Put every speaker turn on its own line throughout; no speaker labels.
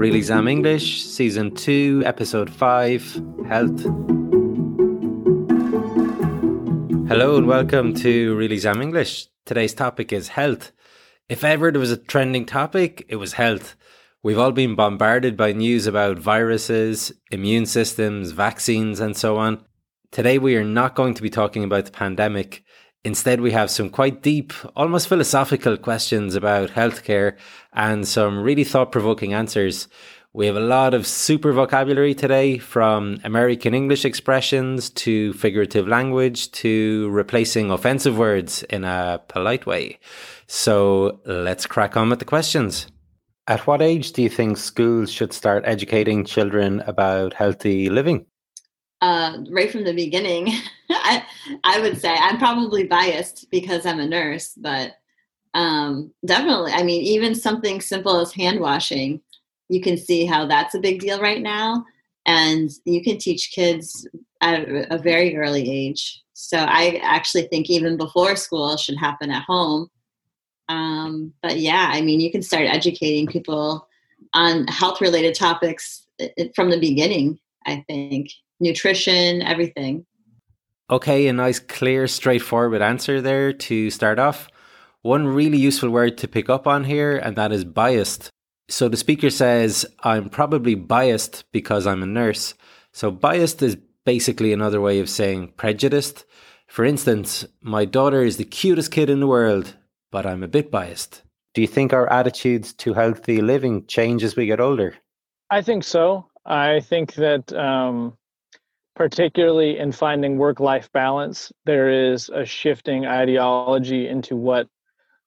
Real Exam English, Season 2, Episode 5 Health. Hello and welcome to Real Exam English. Today's topic is health. If ever there was a trending topic, it was health. We've all been bombarded by news about viruses, immune systems, vaccines, and so on. Today, we are not going to be talking about the pandemic. Instead, we have some quite deep, almost philosophical questions about healthcare and some really thought provoking answers. We have a lot of super vocabulary today from American English expressions to figurative language to replacing offensive words in a polite way. So let's crack on with the questions. At what age do you think schools should start educating children about healthy living?
Uh, right from the beginning, I, I would say I'm probably biased because I'm a nurse, but um, definitely. I mean, even something simple as hand washing, you can see how that's a big deal right now. And you can teach kids at a very early age. So I actually think even before school should happen at home um, but yeah, I mean, you can start educating people on health related topics from the beginning, I think. Nutrition, everything.
Okay, a nice, clear, straightforward answer there to start off. One really useful word to pick up on here, and that is biased. So the speaker says, I'm probably biased because I'm a nurse. So biased is basically another way of saying prejudiced. For instance, my daughter is the cutest kid in the world, but I'm a bit biased. Do you think our attitudes to healthy living change as we get older?
I think so. I think that, um, particularly in finding work life balance, there is a shifting ideology into what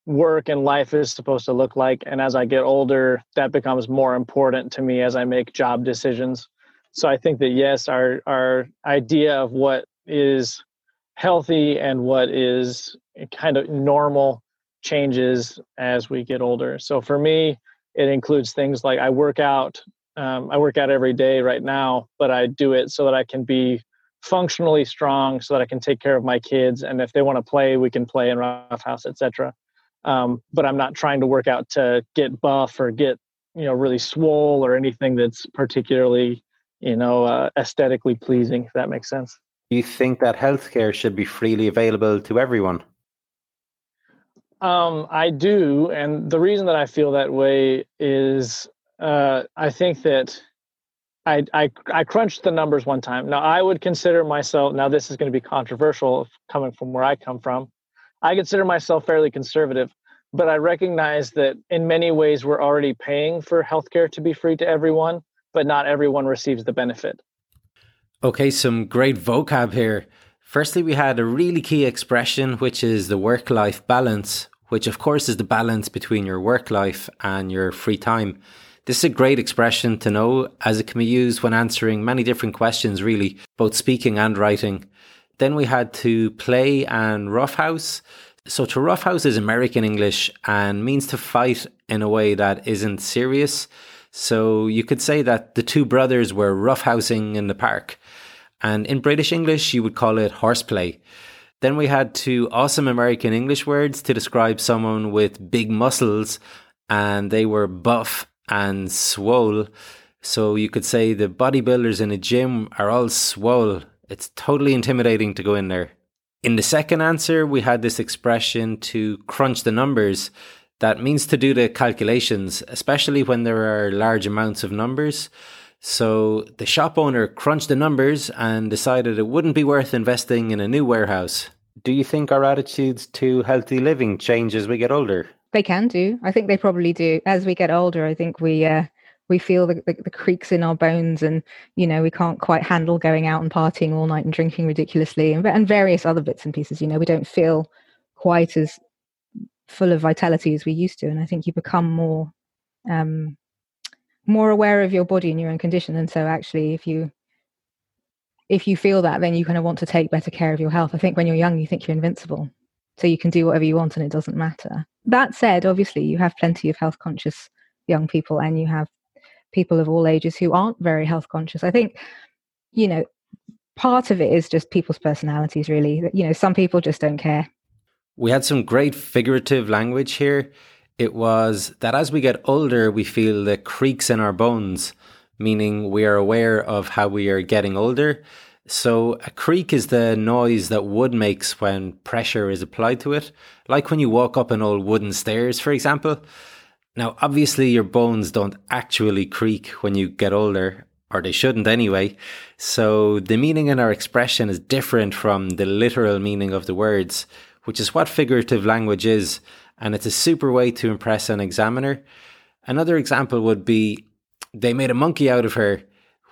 work and life is supposed to look like. And as I get older, that becomes more important to me as I make job decisions. So I think that, yes, our, our idea of what is healthy and what is kind of normal changes as we get older. So for me, it includes things like I work out. Um, I work out every day right now, but I do it so that I can be functionally strong, so that I can take care of my kids, and if they want to play, we can play in roughhouse, etc. Um, but I'm not trying to work out to get buff or get you know really swole or anything that's particularly you know uh, aesthetically pleasing. If that makes sense.
Do you think that healthcare should be freely available to everyone?
Um, I do, and the reason that I feel that way is uh, I think that I, I I crunched the numbers one time. Now I would consider myself. Now this is going to be controversial coming from where I come from. I consider myself fairly conservative, but I recognize that in many ways we're already paying for healthcare to be free to everyone, but not everyone receives the benefit.
Okay, some great vocab here. Firstly, we had a really key expression, which is the work life balance, which of course is the balance between your work life and your free time. This is a great expression to know as it can be used when answering many different questions, really, both speaking and writing. Then we had to play and roughhouse. So to roughhouse is American English and means to fight in a way that isn't serious. So you could say that the two brothers were roughhousing in the park. And in British English, you would call it horseplay. Then we had two awesome American English words to describe someone with big muscles, and they were buff and swole. So you could say the bodybuilders in a gym are all swole. It's totally intimidating to go in there. In the second answer, we had this expression to crunch the numbers. That means to do the calculations, especially when there are large amounts of numbers. So the shop owner crunched the numbers and decided it wouldn't be worth investing in a new warehouse. Do you think our attitudes to healthy living change as we get older?
They can do. I think they probably do. As we get older, I think we uh, we feel the, the, the, creaks in our bones, and you know we can't quite handle going out and partying all night and drinking ridiculously, and, and various other bits and pieces. You know, we don't feel quite as full of vitality as we used to, and I think you become more um, more aware of your body and your own condition and so actually if you if you feel that then you kind of want to take better care of your health i think when you're young you think you're invincible so you can do whatever you want and it doesn't matter that said obviously you have plenty of health conscious young people and you have people of all ages who aren't very health conscious. I think you know part of it is just people's personalities really. You know some people just don't care.
We had some great figurative language here. It was that as we get older, we feel the creaks in our bones, meaning we are aware of how we are getting older. So, a creak is the noise that wood makes when pressure is applied to it, like when you walk up an old wooden stairs, for example. Now, obviously, your bones don't actually creak when you get older, or they shouldn't anyway. So, the meaning in our expression is different from the literal meaning of the words, which is what figurative language is, and it's a super way to impress an examiner. Another example would be they made a monkey out of her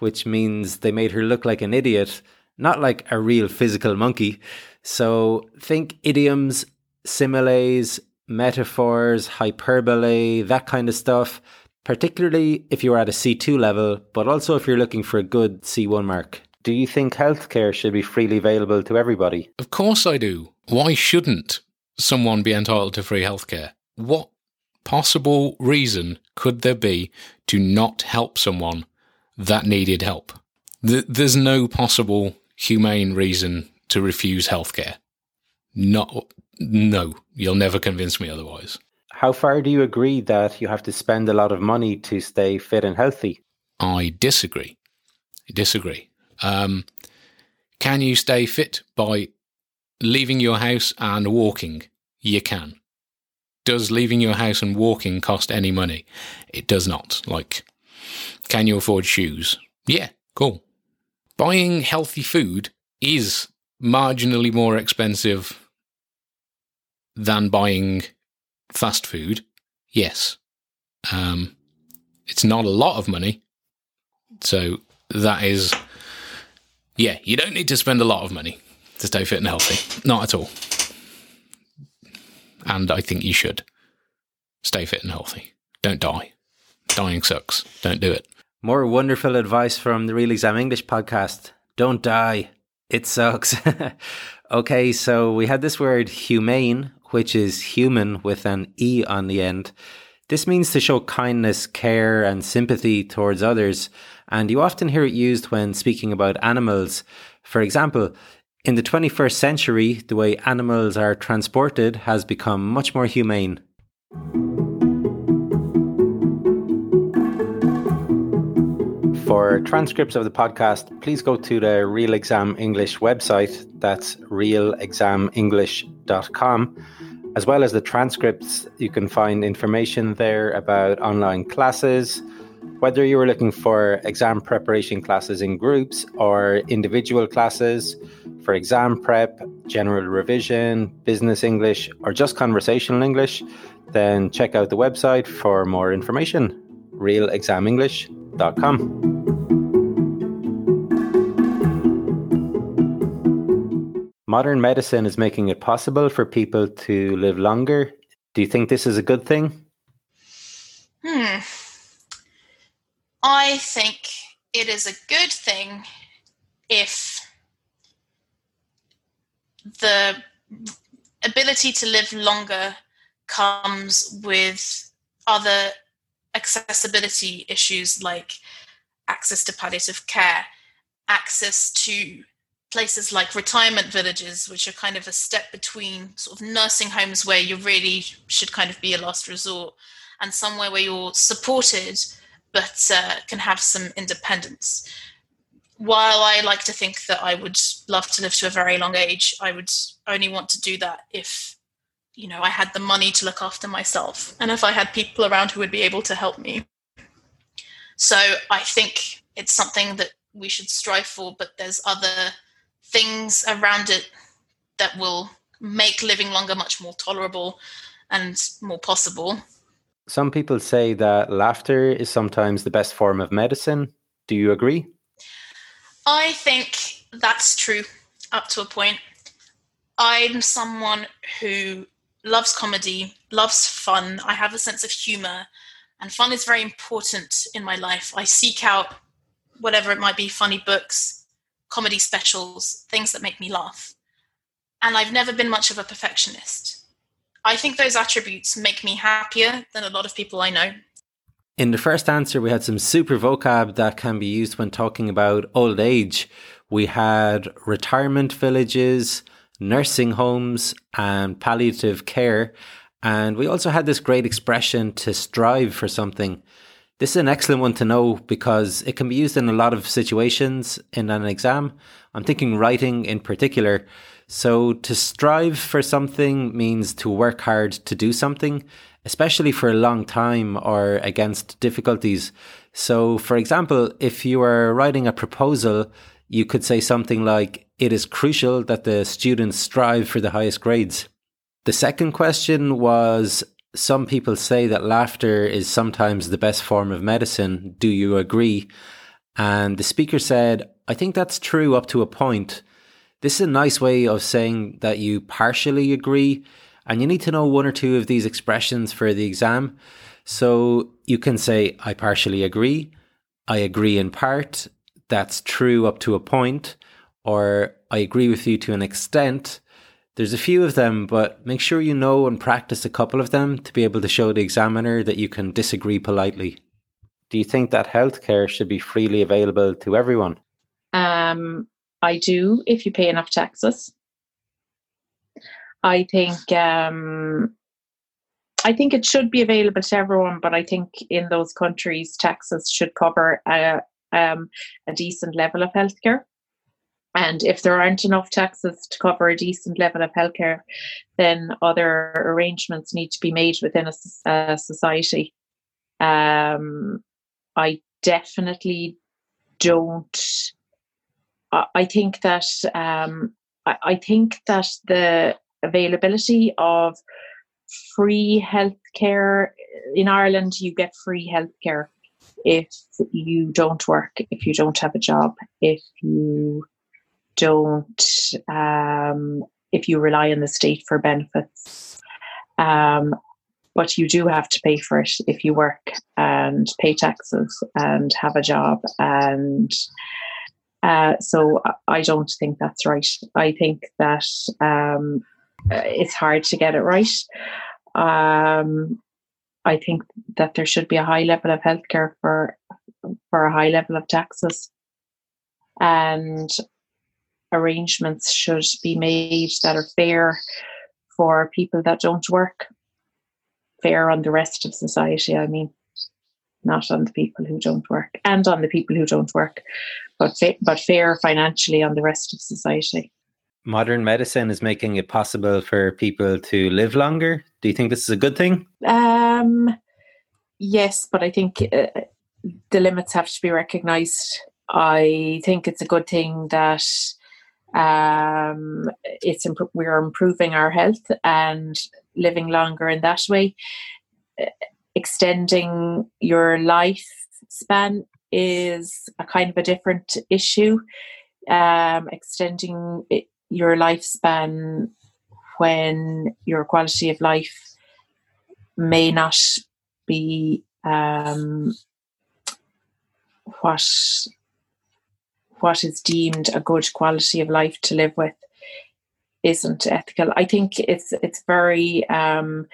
which means they made her look like an idiot, not like a real physical monkey. So think idioms, similes, metaphors, hyperbole, that kind of stuff, particularly if you're at a C2 level, but also if you're looking for a good C1 mark. Do you think healthcare should be freely available to everybody?
Of course I do. Why shouldn't someone be entitled to free healthcare? What possible reason could there be to not help someone that needed help. There's no possible humane reason to refuse healthcare. Not, no, you'll never convince me otherwise.
How far do you agree that you have to spend a lot of money to stay fit and healthy?
I disagree. I disagree. Um, can you stay fit by leaving your house and walking? You can. Does leaving your house and walking cost any money? It does not. Like, can you afford shoes? Yeah, cool. Buying healthy food is marginally more expensive than buying fast food. Yes. Um, it's not a lot of money. So that is, yeah, you don't need to spend a lot of money to stay fit and healthy. Not at all. And I think you should stay fit and healthy. Don't die. Dying sucks. Don't do it.
More wonderful advice from the Real Exam English podcast. Don't die. It sucks. okay, so we had this word humane, which is human with an E on the end. This means to show kindness, care, and sympathy towards others, and you often hear it used when speaking about animals. For example, in the 21st century, the way animals are transported has become much more humane. For transcripts of the podcast, please go to the Real Exam English website. That's realexamenglish.com. As well as the transcripts, you can find information there about online classes, whether you are looking for exam preparation classes in groups or individual classes for exam prep, general revision, business English, or just conversational English, then check out the website for more information realexamenglish.com. Modern medicine is making it possible for people to live longer. Do you think this is a good thing?
Hmm. I think it is a good thing if the ability to live longer comes with other accessibility issues like access to palliative care, access to places like retirement villages, which are kind of a step between sort of nursing homes where you really should kind of be a last resort, and somewhere where you're supported but uh, can have some independence. While I like to think that I would love to live to a very long age, I would only want to do that if you know I had the money to look after myself and if I had people around who would be able to help me. So I think it's something that we should strive for, but there's other things around it that will make living longer much more tolerable and more possible.
Some people say that laughter is sometimes the best form of medicine. Do you agree?
I think that's true up to a point. I'm someone who loves comedy, loves fun. I have a sense of humor, and fun is very important in my life. I seek out whatever it might be funny books, comedy specials, things that make me laugh. And I've never been much of a perfectionist. I think those attributes make me happier than a lot of people I know.
In the first answer, we had some super vocab that can be used when talking about old age. We had retirement villages, nursing homes, and palliative care. And we also had this great expression to strive for something. This is an excellent one to know because it can be used in a lot of situations in an exam. I'm thinking writing in particular. So to strive for something means to work hard to do something, especially for a long time or against difficulties. So, for example, if you are writing a proposal, you could say something like, It is crucial that the students strive for the highest grades. The second question was Some people say that laughter is sometimes the best form of medicine. Do you agree? And the speaker said, I think that's true up to a point. This is a nice way of saying that you partially agree, and you need to know one or two of these expressions for the exam. So you can say, I partially agree, I agree in part, that's true up to a point, or I agree with you to an extent. There's a few of them, but make sure you know and practice a couple of them to be able to show the examiner that you can disagree politely. Do you think that healthcare should be freely available to everyone?
Um, I do if you pay enough taxes. I think um, I think it should be available to everyone, but I think in those countries, taxes should cover a, um, a decent level of healthcare. And if there aren't enough taxes to cover a decent level of healthcare, then other arrangements need to be made within a, a society. Um, I definitely don't. I, I think that um, I, I think that the availability of free healthcare in Ireland. You get free healthcare if you don't work, if you don't have a job, if you don't, um, if you rely on the state for benefits. Um, but you do have to pay for it if you work and pay taxes and have a job and uh, so I don't think that's right. I think that um, it's hard to get it right. Um, I think that there should be a high level of healthcare for for a high level of taxes, and arrangements should be made that are fair for people that don't work, fair on the rest of society. I mean, not on the people who don't work, and on the people who don't work, but fa- but fair financially on the rest of society
modern medicine is making it possible for people to live longer. Do you think this is a good thing?
Uh, Um, yes, but I think uh, the limits have to be recognized. I think it's a good thing that um, it's imp- we are improving our health and living longer in that way. Uh, extending your life span is a kind of a different issue. Um, extending it, your lifespan when your quality of life may not be um, what what is deemed a good quality of life to live with isn't ethical. I think it's it's very um,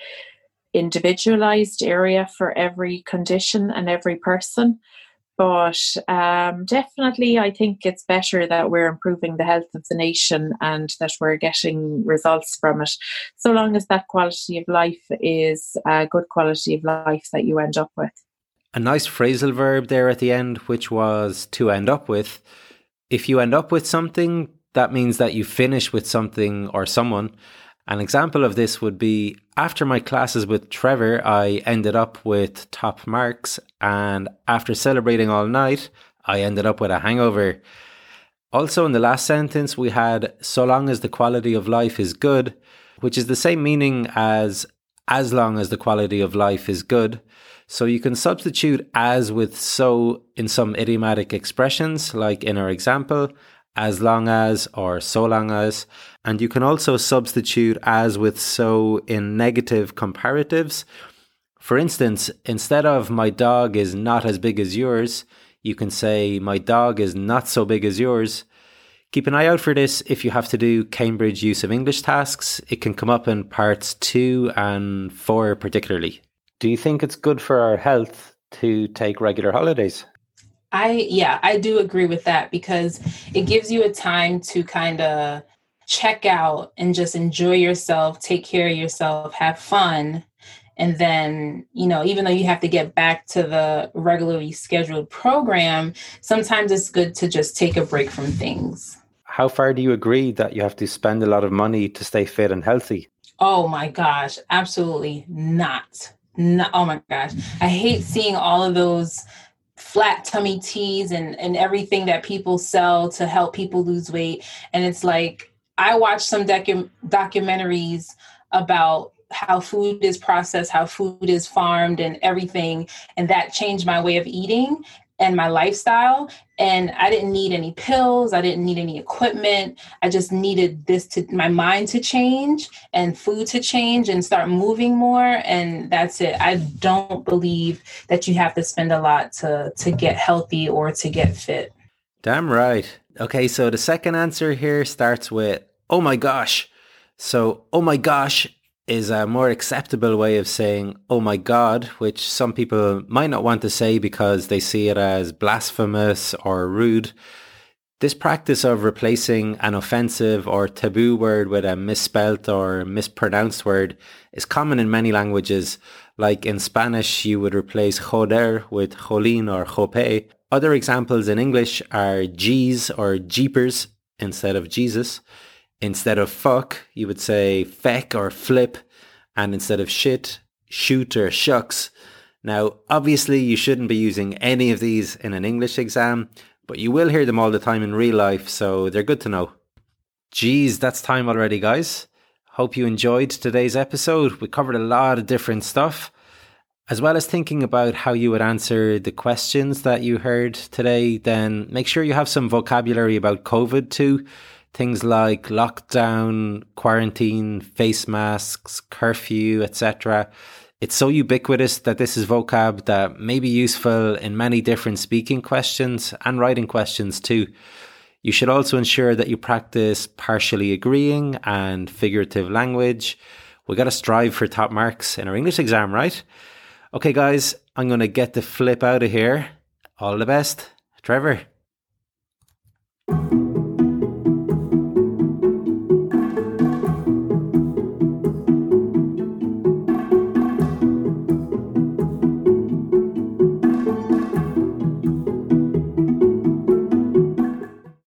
individualized area for every condition and every person. But um, definitely, I think it's better that we're improving the health of the nation and that we're getting results from it. So long as that quality of life is a good quality of life that you end up with.
A nice phrasal verb there at the end, which was to end up with. If you end up with something, that means that you finish with something or someone. An example of this would be after my classes with Trevor, I ended up with top marks, and after celebrating all night, I ended up with a hangover. Also, in the last sentence, we had so long as the quality of life is good, which is the same meaning as as long as the quality of life is good. So you can substitute as with so in some idiomatic expressions, like in our example, as long as or so long as. And you can also substitute as with so in negative comparatives. For instance, instead of my dog is not as big as yours, you can say my dog is not so big as yours. Keep an eye out for this if you have to do Cambridge use of English tasks. It can come up in parts two and four, particularly. Do you think it's good for our health to take regular holidays?
I yeah, I do agree with that because it gives you a time to kind of check out and just enjoy yourself, take care of yourself, have fun. And then, you know, even though you have to get back to the regularly scheduled program, sometimes it's good to just take a break from things.
How far do you agree that you have to spend a lot of money to stay fit and healthy?
Oh my gosh, absolutely not. No, oh my gosh. I hate seeing all of those flat tummy teas and, and everything that people sell to help people lose weight. And it's like, I watched some docu- documentaries about how food is processed, how food is farmed, and everything. And that changed my way of eating and my lifestyle. And I didn't need any pills, I didn't need any equipment. I just needed this to my mind to change and food to change and start moving more. And that's it. I don't believe that you have to spend a lot to to get healthy or to get fit.
Damn right. Okay, so the second answer here starts with oh my gosh. So, oh my gosh is a more acceptable way of saying, oh my God, which some people might not want to say because they see it as blasphemous or rude. This practice of replacing an offensive or taboo word with a misspelt or mispronounced word is common in many languages. Like in Spanish, you would replace joder with jolín or jope. Other examples in English are geez or jeepers instead of Jesus. Instead of fuck, you would say feck or flip. And instead of shit, shoot or shucks. Now, obviously, you shouldn't be using any of these in an English exam, but you will hear them all the time in real life, so they're good to know. Geez, that's time already, guys. Hope you enjoyed today's episode. We covered a lot of different stuff. As well as thinking about how you would answer the questions that you heard today, then make sure you have some vocabulary about COVID too. Things like lockdown, quarantine, face masks, curfew, etc. It's so ubiquitous that this is vocab that may be useful in many different speaking questions and writing questions too. You should also ensure that you practice partially agreeing and figurative language. We got to strive for top marks in our English exam, right? Okay, guys, I'm going to get the flip out of here. All the best. Trevor.